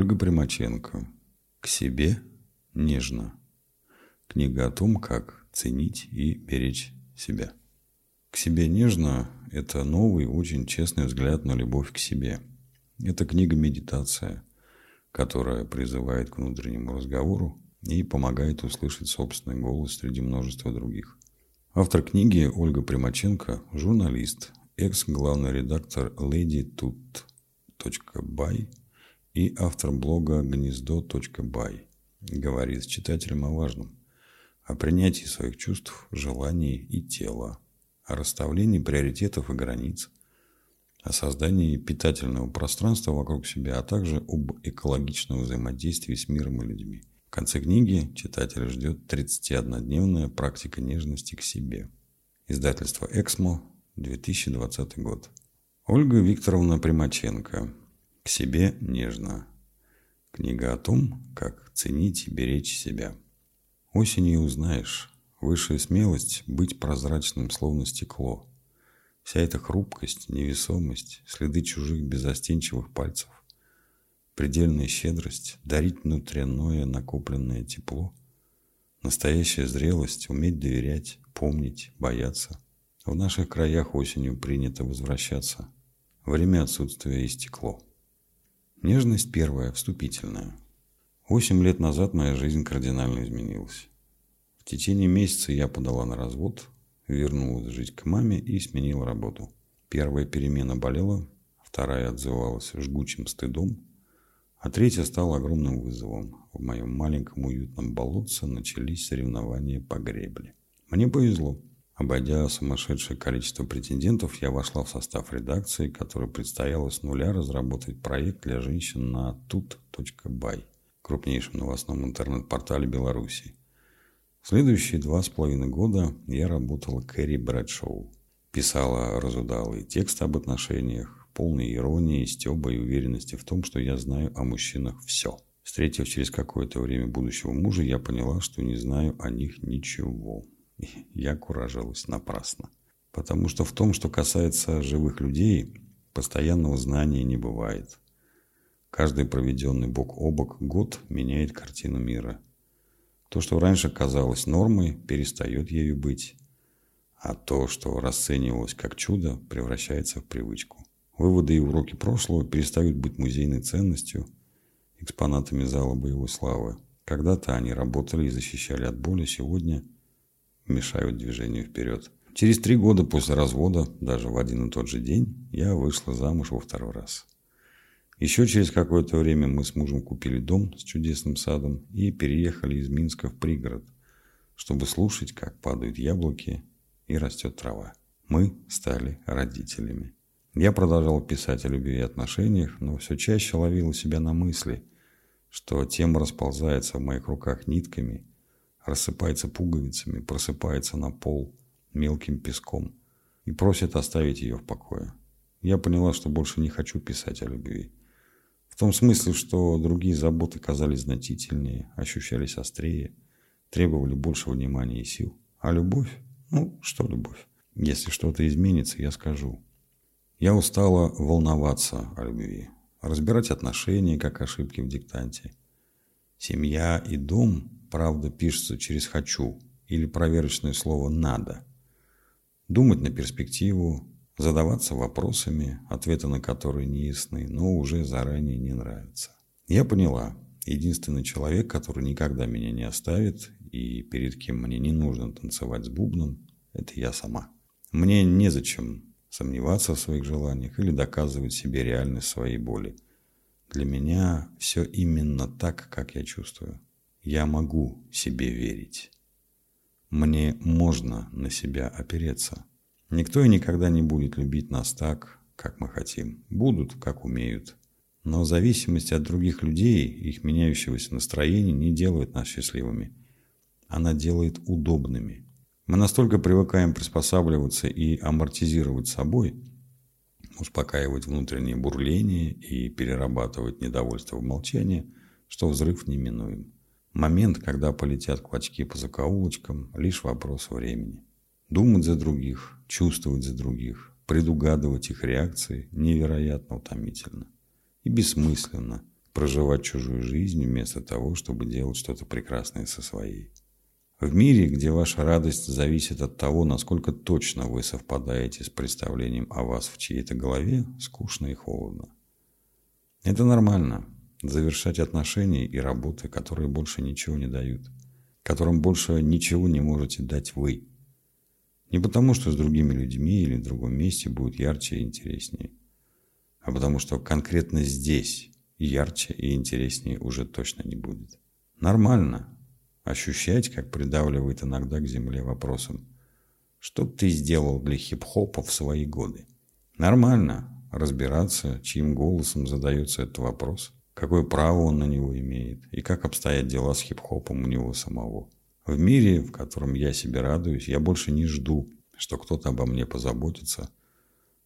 Ольга Примаченко. К себе нежно. Книга о том, как ценить и беречь себя. К себе нежно – это новый, очень честный взгляд на любовь к себе. Это книга-медитация, которая призывает к внутреннему разговору и помогает услышать собственный голос среди множества других. Автор книги Ольга Примаченко – журналист, экс-главный редактор ladytut.by и автор блога гнездо.by. Говорит с читателем о важном – о принятии своих чувств, желаний и тела, о расставлении приоритетов и границ, о создании питательного пространства вокруг себя, а также об экологичном взаимодействии с миром и людьми. В конце книги читателя ждет 31-дневная практика нежности к себе. Издательство «Эксмо», 2020 год. Ольга Викторовна Примаченко. К себе нежно. Книга о том, как ценить и беречь себя. Осенью узнаешь, высшая смелость – быть прозрачным, словно стекло. Вся эта хрупкость, невесомость, следы чужих безостенчивых пальцев, предельная щедрость, дарить внутреннее накопленное тепло, настоящая зрелость, уметь доверять, помнить, бояться. В наших краях осенью принято возвращаться. Время отсутствия истекло. Нежность первая, вступительная. Восемь лет назад моя жизнь кардинально изменилась. В течение месяца я подала на развод, вернулась жить к маме и сменила работу. Первая перемена болела, вторая отзывалась жгучим стыдом, а третья стала огромным вызовом. В моем маленьком уютном болотце начались соревнования по гребле. Мне повезло. Обойдя сумасшедшее количество претендентов, я вошла в состав редакции, которой предстояло с нуля разработать проект для женщин на tut.by, крупнейшем новостном интернет-портале Беларуси. Следующие два с половиной года я работала Кэрри Брэдшоу. Писала разудалые тексты об отношениях, полные иронии, стеба и уверенности в том, что я знаю о мужчинах все. Встретив через какое-то время будущего мужа, я поняла, что не знаю о них ничего я куражилась напрасно. Потому что в том, что касается живых людей, постоянного знания не бывает. Каждый проведенный бок о бок год меняет картину мира. То, что раньше казалось нормой, перестает ею быть. А то, что расценивалось как чудо, превращается в привычку. Выводы и уроки прошлого перестают быть музейной ценностью, экспонатами зала боевой славы. Когда-то они работали и защищали от боли, сегодня – мешают движению вперед. Через три года после развода, даже в один и тот же день, я вышла замуж во второй раз. Еще через какое-то время мы с мужем купили дом с чудесным садом и переехали из Минска в пригород, чтобы слушать, как падают яблоки и растет трава. Мы стали родителями. Я продолжал писать о любви и отношениях, но все чаще ловил себя на мысли, что тема расползается в моих руках нитками – рассыпается пуговицами, просыпается на пол мелким песком и просит оставить ее в покое. Я поняла, что больше не хочу писать о любви. В том смысле, что другие заботы казались значительнее, ощущались острее, требовали больше внимания и сил. А любовь? Ну, что любовь? Если что-то изменится, я скажу. Я устала волноваться о любви, разбирать отношения, как ошибки в диктанте. Семья и дом правда пишется через «хочу» или проверочное слово «надо». Думать на перспективу, задаваться вопросами, ответы на которые не ясны, но уже заранее не нравятся. Я поняла, единственный человек, который никогда меня не оставит и перед кем мне не нужно танцевать с бубном, это я сама. Мне незачем сомневаться в своих желаниях или доказывать себе реальность своей боли. Для меня все именно так, как я чувствую. Я могу себе верить. Мне можно на себя опереться. Никто и никогда не будет любить нас так, как мы хотим. Будут, как умеют. Но зависимость от других людей, их меняющегося настроения не делает нас счастливыми. Она делает удобными. Мы настолько привыкаем приспосабливаться и амортизировать собой, успокаивать внутреннее бурление и перерабатывать недовольство в молчание, что взрыв неминуем. Момент, когда полетят клочки по закоулочкам, лишь вопрос времени. Думать за других, чувствовать за других, предугадывать их реакции невероятно утомительно и бессмысленно. проживать чужую жизнь вместо того, чтобы делать что-то прекрасное со своей. В мире, где ваша радость зависит от того, насколько точно вы совпадаете с представлением о вас в чьей-то голове, скучно и холодно. Это нормально – завершать отношения и работы, которые больше ничего не дают, которым больше ничего не можете дать вы. Не потому, что с другими людьми или в другом месте будет ярче и интереснее, а потому что конкретно здесь ярче и интереснее уже точно не будет. Нормально ощущать, как придавливает иногда к земле вопросом «Что ты сделал для хип-хопа в свои годы?» Нормально разбираться, чьим голосом задается этот вопрос, какое право он на него имеет и как обстоят дела с хип-хопом у него самого. В мире, в котором я себе радуюсь, я больше не жду, что кто-то обо мне позаботится,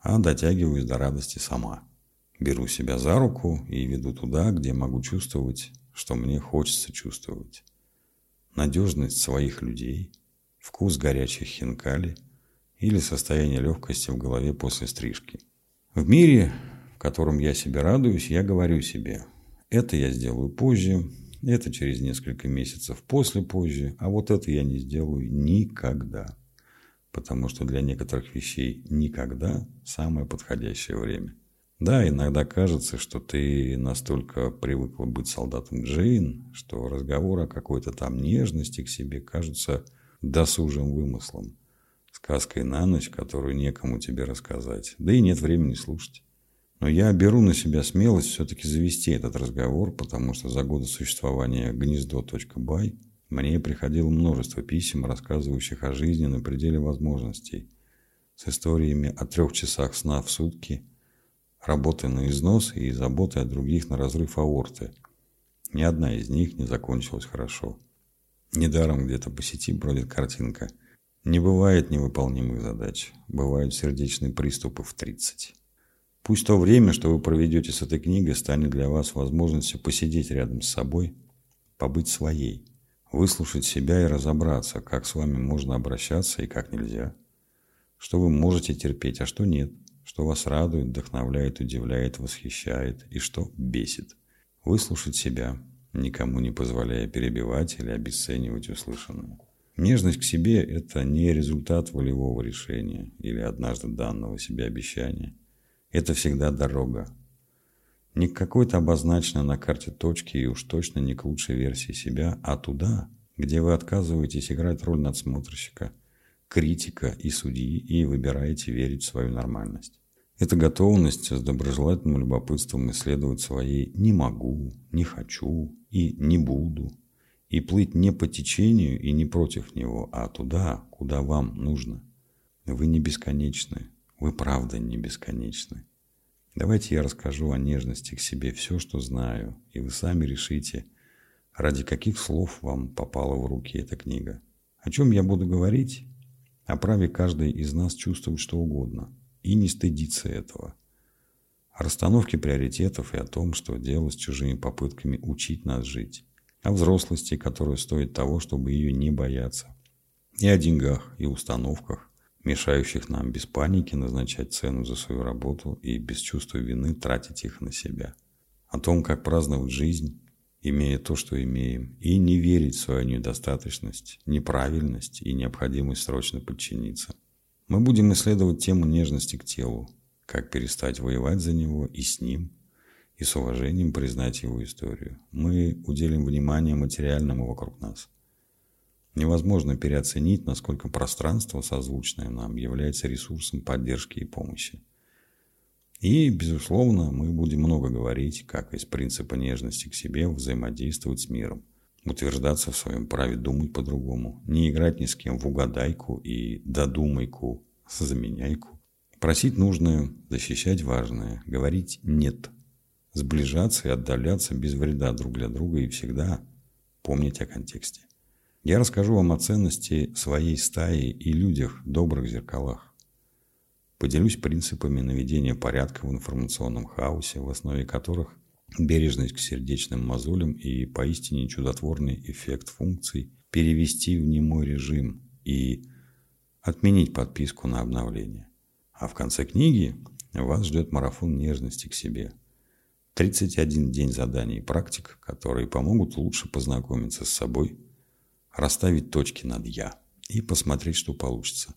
а дотягиваюсь до радости сама. Беру себя за руку и веду туда, где могу чувствовать, что мне хочется чувствовать. Надежность своих людей, вкус горячих хинкали или состояние легкости в голове после стрижки. В мире, в котором я себе радуюсь, я говорю себе, это я сделаю позже, это через несколько месяцев после позже, а вот это я не сделаю никогда. Потому что для некоторых вещей никогда самое подходящее время. Да, иногда кажется, что ты настолько привыкла быть солдатом Джейн, что разговор о какой-то там нежности к себе кажется досужим вымыслом, сказкой на ночь, которую некому тебе рассказать, да и нет времени слушать. Но я беру на себя смелость все-таки завести этот разговор, потому что за годы существования гнездо.бай мне приходило множество писем, рассказывающих о жизни на пределе возможностей, с историями о трех часах сна в сутки, работы на износ и заботы о других на разрыв аорты. Ни одна из них не закончилась хорошо. Недаром где-то по сети бродит картинка. Не бывает невыполнимых задач, бывают сердечные приступы в 30. Пусть то время, что вы проведете с этой книгой, станет для вас возможностью посидеть рядом с собой, побыть своей, выслушать себя и разобраться, как с вами можно обращаться и как нельзя. Что вы можете терпеть, а что нет. Что вас радует, вдохновляет, удивляет, восхищает и что бесит. Выслушать себя, никому не позволяя перебивать или обесценивать услышанное. Нежность к себе – это не результат волевого решения или однажды данного себе обещания – это всегда дорога. Не к какой-то обозначенной на карте точке и уж точно не к лучшей версии себя, а туда, где вы отказываетесь играть роль надсмотрщика, критика и судьи и выбираете верить в свою нормальность. Это готовность с доброжелательным любопытством исследовать свои «не могу», «не хочу» и «не буду» и плыть не по течению и не против него, а туда, куда вам нужно. Вы не бесконечны, вы правда не бесконечны. Давайте я расскажу о нежности к себе все, что знаю, и вы сами решите, ради каких слов вам попала в руки эта книга. О чем я буду говорить? О праве каждой из нас чувствовать что угодно и не стыдиться этого. О расстановке приоритетов и о том, что делать с чужими попытками учить нас жить. О взрослости, которая стоит того, чтобы ее не бояться. И о деньгах, и установках, мешающих нам без паники назначать цену за свою работу и без чувства вины тратить их на себя. О том, как праздновать жизнь, имея то, что имеем, и не верить в свою недостаточность, неправильность и необходимость срочно подчиниться. Мы будем исследовать тему нежности к телу, как перестать воевать за него и с ним, и с уважением признать его историю. Мы уделим внимание материальному вокруг нас – Невозможно переоценить, насколько пространство, созвучное нам, является ресурсом поддержки и помощи. И, безусловно, мы будем много говорить, как из принципа нежности к себе взаимодействовать с миром, утверждаться в своем праве думать по-другому, не играть ни с кем в угадайку и додумайку, заменяйку. Просить нужное, защищать важное, говорить «нет», сближаться и отдаляться без вреда друг для друга и всегда помнить о контексте. Я расскажу вам о ценности своей стаи и людях, добрых зеркалах. Поделюсь принципами наведения порядка в информационном хаосе, в основе которых бережность к сердечным мозолям и поистине чудотворный эффект функций перевести в немой режим и отменить подписку на обновление. А в конце книги вас ждет марафон нежности к себе. 31 день заданий и практик, которые помогут лучше познакомиться с собой, расставить точки над «я» и посмотреть, что получится.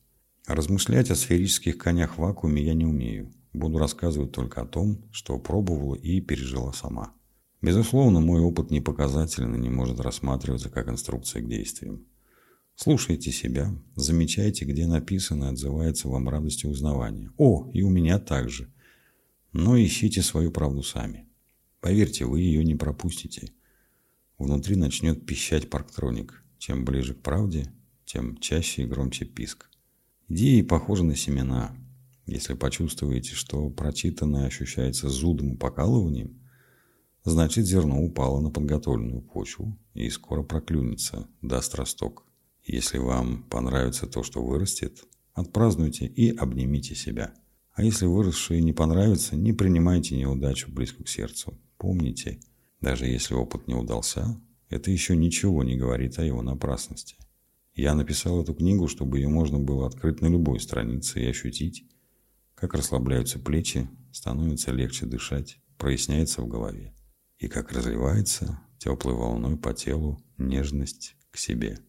Размышлять о сферических конях в вакууме я не умею. Буду рассказывать только о том, что пробовала и пережила сама. Безусловно, мой опыт не показателен и не может рассматриваться как инструкция к действиям. Слушайте себя, замечайте, где написано и отзывается вам радостью узнавания. О, и у меня также. Но ищите свою правду сами. Поверьте, вы ее не пропустите. Внутри начнет пищать парктроник. Чем ближе к правде, тем чаще и громче писк. Идеи похожи на семена. Если почувствуете, что прочитанное ощущается зудом и покалыванием, значит зерно упало на подготовленную почву и скоро проклюнется, даст росток. Если вам понравится то, что вырастет, отпразднуйте и обнимите себя. А если выросшее не понравится, не принимайте неудачу близко к сердцу. Помните, даже если опыт не удался, это еще ничего не говорит о его напрасности. Я написал эту книгу, чтобы ее можно было открыть на любой странице и ощутить, как расслабляются плечи, становится легче дышать, проясняется в голове, и как разливается теплой волной по телу нежность к себе.